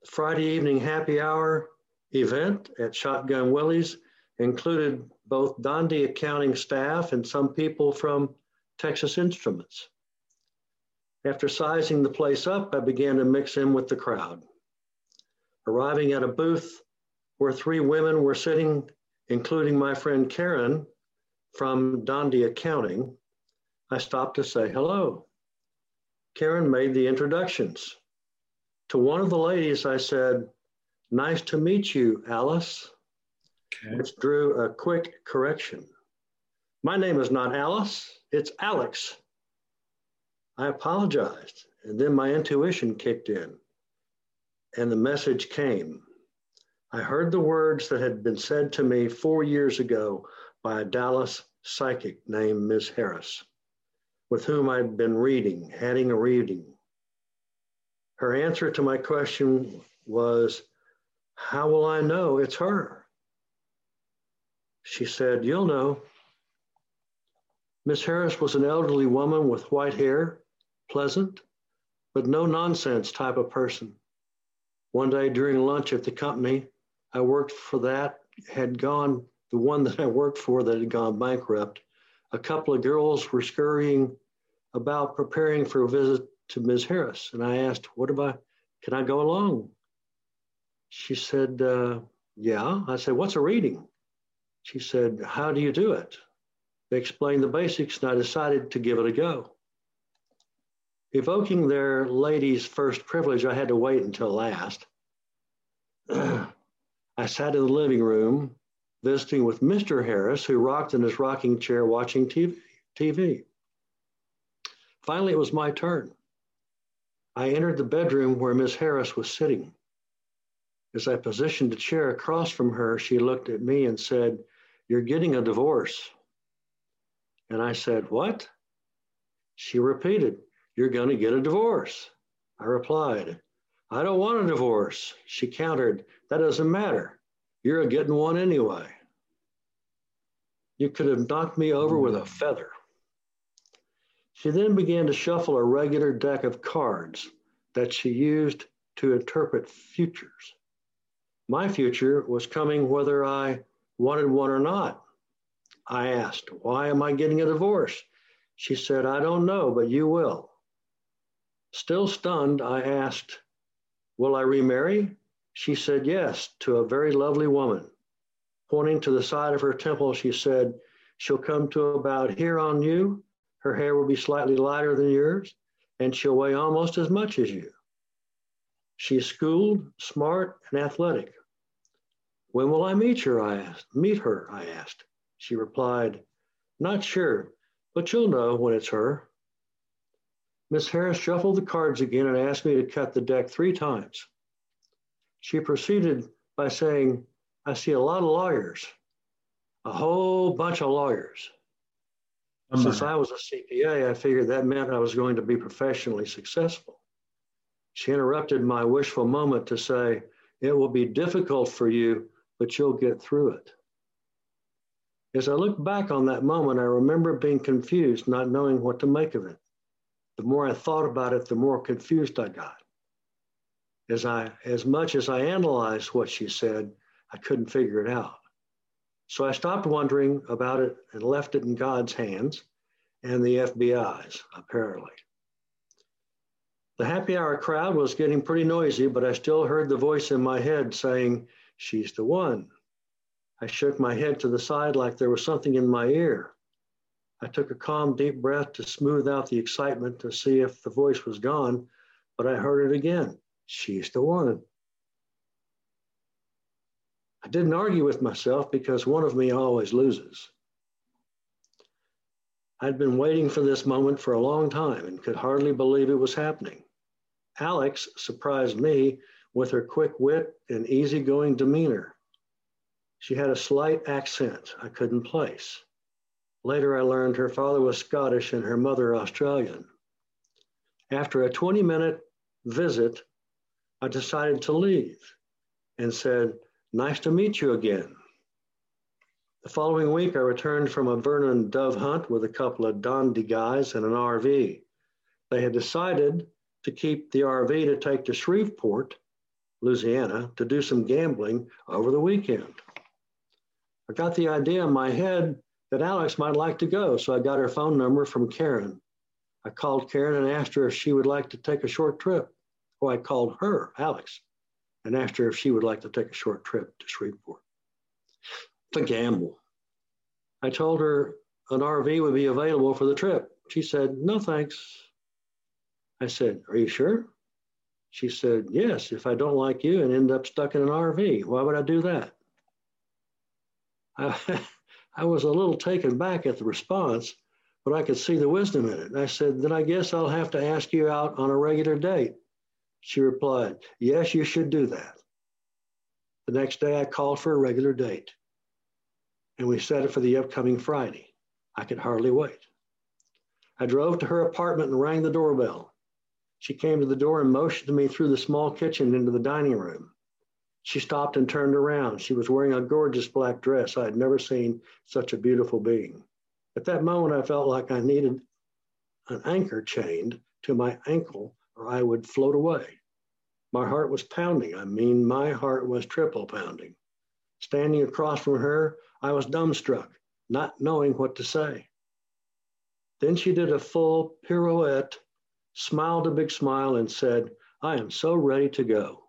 Friday evening happy hour event at Shotgun Willie's included both Dondi accounting staff and some people from Texas Instruments. After sizing the place up, I began to mix in with the crowd. Arriving at a booth where three women were sitting, including my friend Karen from Dondi Accounting, I stopped to say hello. Karen made the introductions. To one of the ladies, I said, Nice to meet you, Alice okay. which drew a quick correction. My name is not Alice, it's Alex. I apologized, and then my intuition kicked in, and the message came. I heard the words that had been said to me four years ago by a Dallas psychic named Ms. Harris, with whom I'd been reading, having a reading. Her answer to my question was, How will I know it's her? She said, You'll know. Miss Harris was an elderly woman with white hair, pleasant, but no nonsense type of person. One day during lunch at the company I worked for that had gone, the one that I worked for that had gone bankrupt, a couple of girls were scurrying about preparing for a visit to Ms. Harris. And I asked, What about, can I go along? She said, uh, Yeah. I said, What's a reading? She said, How do you do it? They explained the basics, and I decided to give it a go. Evoking their lady's first privilege, I had to wait until last. I sat in the living room visiting with Mr. Harris, who rocked in his rocking chair watching TV. Finally, it was my turn. I entered the bedroom where Miss Harris was sitting. As I positioned a chair across from her, she looked at me and said, You're getting a divorce. And I said, What? She repeated, You're going to get a divorce. I replied, I don't want a divorce. She countered, That doesn't matter. You're getting one anyway. You could have knocked me over with a feather. She then began to shuffle a regular deck of cards that she used to interpret futures. My future was coming whether I wanted one or not. I asked, Why am I getting a divorce? She said, I don't know, but you will. Still stunned, I asked, Will I remarry? She said yes to a very lovely woman. Pointing to the side of her temple, she said, She'll come to about here on you. Her hair will be slightly lighter than yours, and she'll weigh almost as much as you. She's schooled, smart, and athletic. When will I meet her? I asked. Meet her, I asked. She replied, Not sure, but you'll know when it's her. Miss Harris shuffled the cards again and asked me to cut the deck three times. She proceeded by saying, I see a lot of lawyers, a whole bunch of lawyers. Since I was a CPA, I figured that meant I was going to be professionally successful. She interrupted my wishful moment to say, It will be difficult for you, but you'll get through it. As I look back on that moment, I remember being confused, not knowing what to make of it. The more I thought about it, the more confused I got. As I, as much as I analyzed what she said, I couldn't figure it out. So I stopped wondering about it and left it in God's hands and the FBI's, apparently. The happy hour crowd was getting pretty noisy, but I still heard the voice in my head saying, She's the one. I shook my head to the side like there was something in my ear. I took a calm, deep breath to smooth out the excitement to see if the voice was gone, but I heard it again. She's the one. I didn't argue with myself because one of me always loses. I'd been waiting for this moment for a long time and could hardly believe it was happening. Alex surprised me with her quick wit and easygoing demeanor. She had a slight accent I couldn't place. Later, I learned her father was Scottish and her mother Australian. After a 20 minute visit, I decided to leave and said, Nice to meet you again. The following week, I returned from a Vernon dove hunt with a couple of Dondi guys and an RV. They had decided to keep the RV to take to Shreveport, Louisiana, to do some gambling over the weekend. I got the idea in my head that Alex might like to go. So I got her phone number from Karen. I called Karen and asked her if she would like to take a short trip. Or I called her, Alex, and asked her if she would like to take a short trip to Shreveport. The gamble. I told her an RV would be available for the trip. She said, No, thanks. I said, Are you sure? She said, Yes, if I don't like you and end up stuck in an RV, why would I do that? I, I was a little taken back at the response, but I could see the wisdom in it. I said, Then I guess I'll have to ask you out on a regular date. She replied, Yes, you should do that. The next day, I called for a regular date, and we set it for the upcoming Friday. I could hardly wait. I drove to her apartment and rang the doorbell. She came to the door and motioned me through the small kitchen into the dining room. She stopped and turned around. She was wearing a gorgeous black dress. I had never seen such a beautiful being. At that moment, I felt like I needed an anchor chained to my ankle or I would float away. My heart was pounding. I mean, my heart was triple pounding. Standing across from her, I was dumbstruck, not knowing what to say. Then she did a full pirouette, smiled a big smile, and said, I am so ready to go.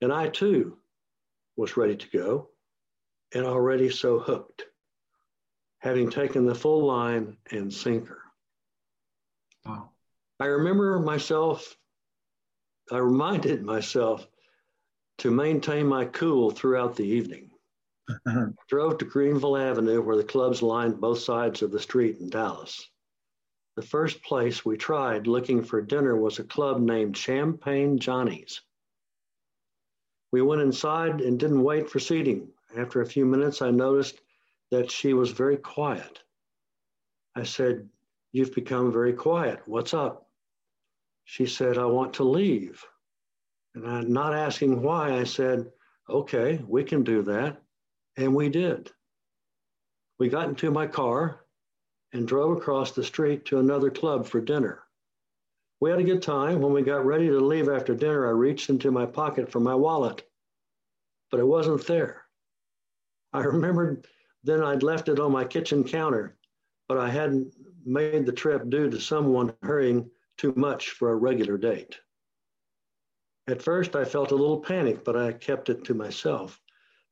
And I too was ready to go and already so hooked, having taken the full line and sinker.
Wow.
I remember myself, I reminded myself to maintain my cool throughout the evening. Uh-huh. Drove to Greenville Avenue, where the clubs lined both sides of the street in Dallas. The first place we tried looking for dinner was a club named Champagne Johnny's. We went inside and didn't wait for seating. After a few minutes, I noticed that she was very quiet. I said, You've become very quiet. What's up? She said, I want to leave. And I, not asking why, I said, Okay, we can do that. And we did. We got into my car and drove across the street to another club for dinner. We had a good time. When we got ready to leave after dinner, I reached into my pocket for my wallet, but it wasn't there. I remembered then I'd left it on my kitchen counter, but I hadn't made the trip due to someone hurrying too much for a regular date. At first, I felt a little panic, but I kept it to myself.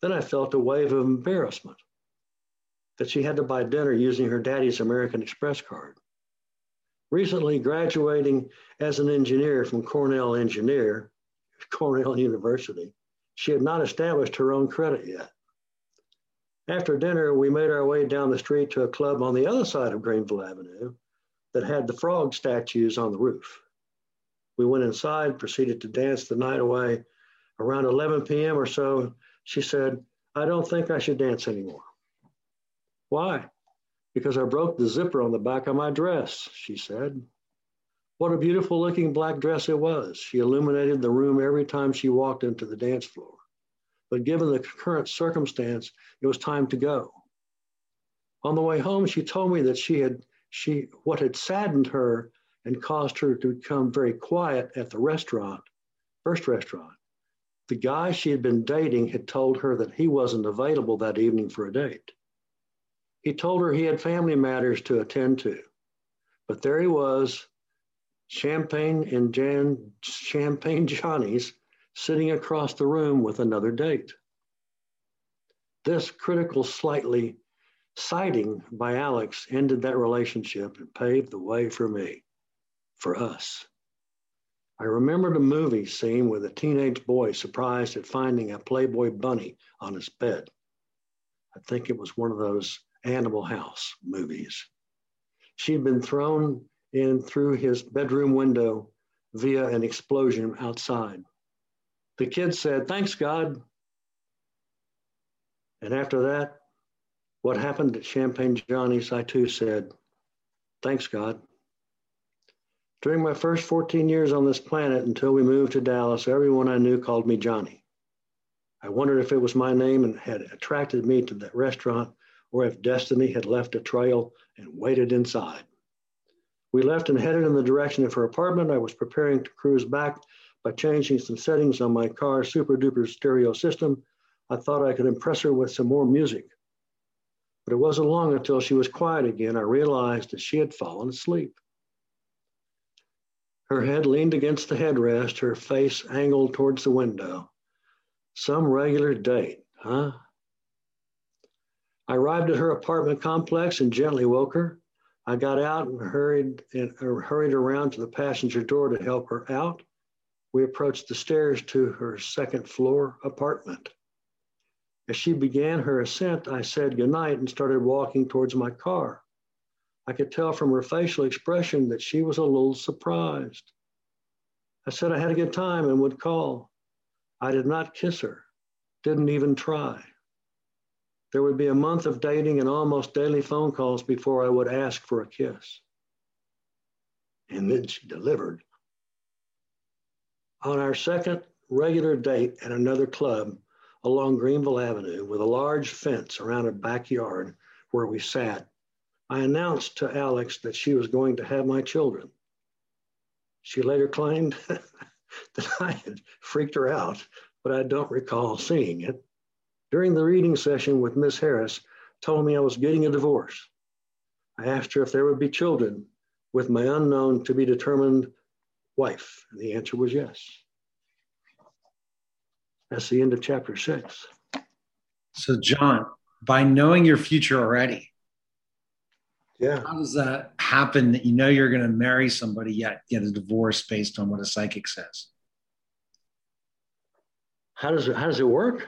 Then I felt a wave of embarrassment that she had to buy dinner using her daddy's American Express card. Recently graduating as an engineer from Cornell Engineer, Cornell University, she had not established her own credit yet. After dinner, we made our way down the street to a club on the other side of Greenville Avenue that had the frog statues on the roof. We went inside, proceeded to dance the night away. Around 11 p.m. or so, she said, I don't think I should dance anymore. Why? Because I broke the zipper on the back of my dress, she said. What a beautiful looking black dress it was. She illuminated the room every time she walked into the dance floor. But given the current circumstance, it was time to go. On the way home, she told me that she had she what had saddened her and caused her to become very quiet at the restaurant, first restaurant. The guy she had been dating had told her that he wasn't available that evening for a date. He told her he had family matters to attend to. But there he was, Champagne and Jan, Champagne Johnny's, sitting across the room with another date. This critical, slightly sighting by Alex ended that relationship and paved the way for me, for us. I remembered a movie scene with a teenage boy surprised at finding a Playboy bunny on his bed. I think it was one of those Animal House movies. She'd been thrown in through his bedroom window via an explosion outside. The kid said, Thanks, God. And after that, what happened at Champagne Johnny's, I too said, Thanks, God. During my first 14 years on this planet until we moved to Dallas, everyone I knew called me Johnny. I wondered if it was my name and had attracted me to that restaurant or if destiny had left a trail and waited inside. We left and headed in the direction of her apartment. I was preparing to cruise back by changing some settings on my car's super duper stereo system. I thought I could impress her with some more music. But it wasn't long until she was quiet again. I realized that she had fallen asleep. Her head leaned against the headrest, her face angled towards the window. Some regular date, huh? I arrived at her apartment complex and gently woke her. I got out and hurried and uh, hurried around to the passenger door to help her out. We approached the stairs to her second floor apartment. As she began her ascent, I said goodnight and started walking towards my car. I could tell from her facial expression that she was a little surprised. I said I had a good time and would call. I did not kiss her, didn't even try. There would be a month of dating and almost daily phone calls before I would ask for a kiss. And then she delivered. On our second regular date at another club along Greenville Avenue with a large fence around a backyard where we sat, I announced to Alex that she was going to have my children. She later claimed that I had freaked her out, but I don't recall seeing it. during the reading session with Miss Harris, told me I was getting a divorce. I asked her if there would be children with my unknown to be determined wife. And the answer was yes. That's the end of chapter six.
So, John, by knowing your future already,
Yeah.
how does that happen that you know you're going to marry somebody yet get a divorce based on what a psychic says?
How does it how does it work?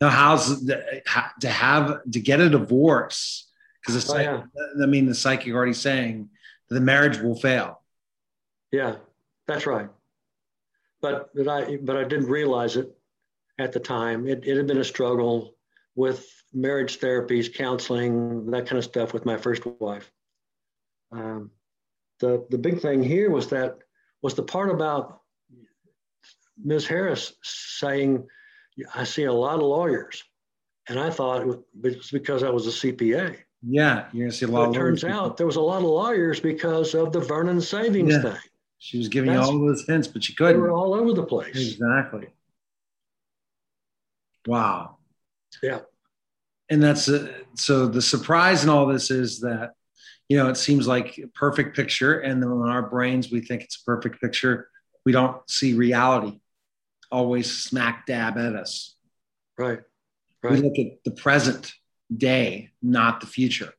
Now, how's the, how, to have to get a divorce? Because the
Oh,
psychic, I mean, the psychic already saying the marriage will fail.
Yeah, that's right. But but I but I didn't realize it at the time. It, it had been a struggle with marriage therapies, counseling, that kind of stuff with my first wife. Um, the the big thing here was that was the part about Ms. Harris saying, "I see a lot of lawyers," and I thought it was, because I was a CPA.
Yeah, you're going to see a lot
But
of
it turns out there was a lot of lawyers because of the Vernon savings
Yeah.
thing.
she was giving you
That's-
all those hints, but she couldn't.
were all over the place.
Exactly. Wow.
Yeah.
And that's uh, so the surprise in all this is that, you know, it seems like a perfect picture. And then in our brains, we think it's a perfect picture. We don't see reality always smack dab at us.
Right. right.
We look at the present day, not the future.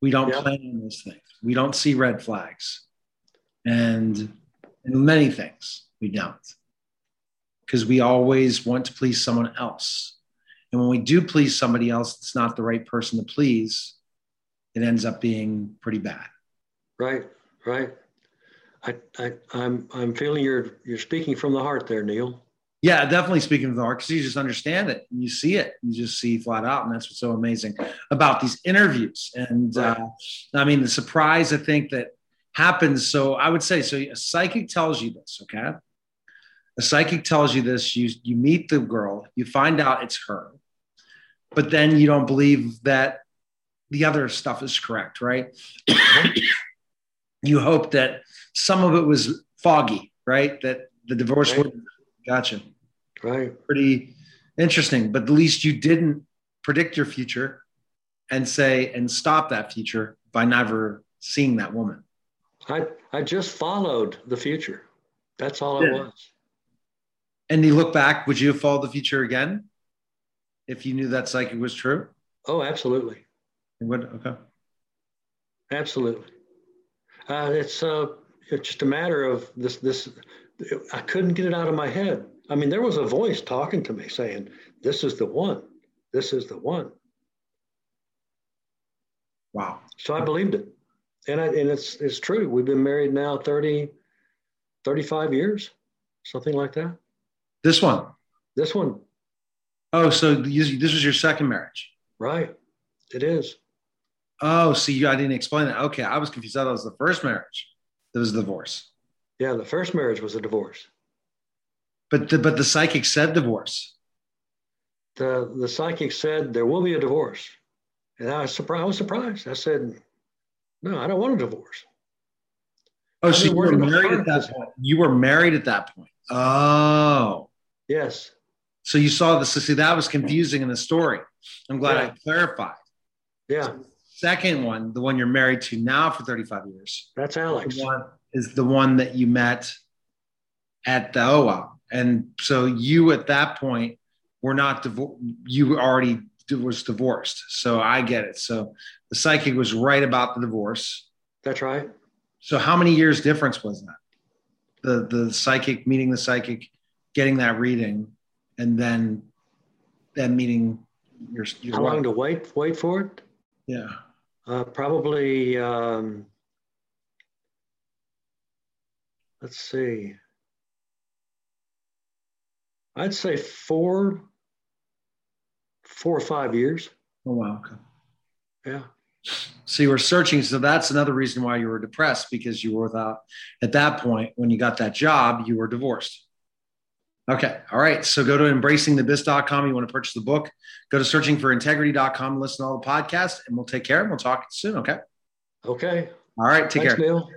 We don't
Yeah.
plan on those things. We don't see red flags. And in many things, we don't. Because we always want to please someone else. And when we do please somebody else that's not the right person to please, it ends up being pretty bad.
Right. Right. I, I, I'm, I'm feeling you're, you're speaking from the heart there, Neil.
Yeah, definitely speaking of the heart, because you just understand it and you see it. You just see flat out. And that's what's so amazing about these interviews. And
Right.
uh, I mean, the surprise I think that happens. So I would say, so a psychic tells you this, okay? A psychic tells you this. You, you meet the girl, you find out it's her, but then you don't believe that the other stuff is correct, right? you hope that some of it was foggy, right? That the divorce
Right.
would, gotcha
Right.
pretty interesting. But at least you didn't predict your future and say and stop that future by never seeing that woman.
I, I just followed the future. That's all
Yeah.
it was.
And you look back, would you have followed the future again if you knew that psychic was true?
Oh, absolutely.
You would okay.
Absolutely. Uh, it's, uh, it's just a matter of this, this, I couldn't get it out of my head. I mean, there was a voice talking to me saying, this is the one, this is the one.
Wow.
So I believed it. And, I, and it's, it's true. We've been married now 30, 35 years, something like that.
This one.
This one,
Oh, so this was your second marriage.
right. It is.
Oh, see, you, I didn't explain that. Okay, I was confused. I thought it was the first marriage. That was the divorce.
Yeah, the first marriage was a divorce.
But the, but the psychic said divorce.
The, the psychic said there will be a divorce. And I was surprised. I was surprised. I said, no, I don't want a divorce.
Oh, so you were married at that point. You were married at that point. Oh.
Yes.
So you saw this. So see, that was confusing in the story. I'm glad
Yeah.
I clarified.
Yeah.
Second one, the one you're married to now for 35 years,
That's Alex.
the one is the one that you met at the OWA. And so you at that point were not divorced. You already was divorced. So I get it. So the psychic was right about the divorce.
That's right.
So how many years difference was that? The the psychic meeting the psychic, getting that reading, and then then meeting your your
How
wife.
long to wait? Wait for it?
yeah.
Uh, probably. Um, let's see. I'd say four, four or five years.
Oh wow. Okay.
Yeah.
So you were searching. So that's another reason why you were depressed because you were without. At that point, when you got that job, you were divorced. Okay. All right. So go to embracingtheabyss.com. You want to purchase the book. Go to searchingforintegrity.com. Listen to all the podcasts, and we'll take care and we'll talk soon. Okay.
Okay.
All right. Take
Thanks,
care.
Neil.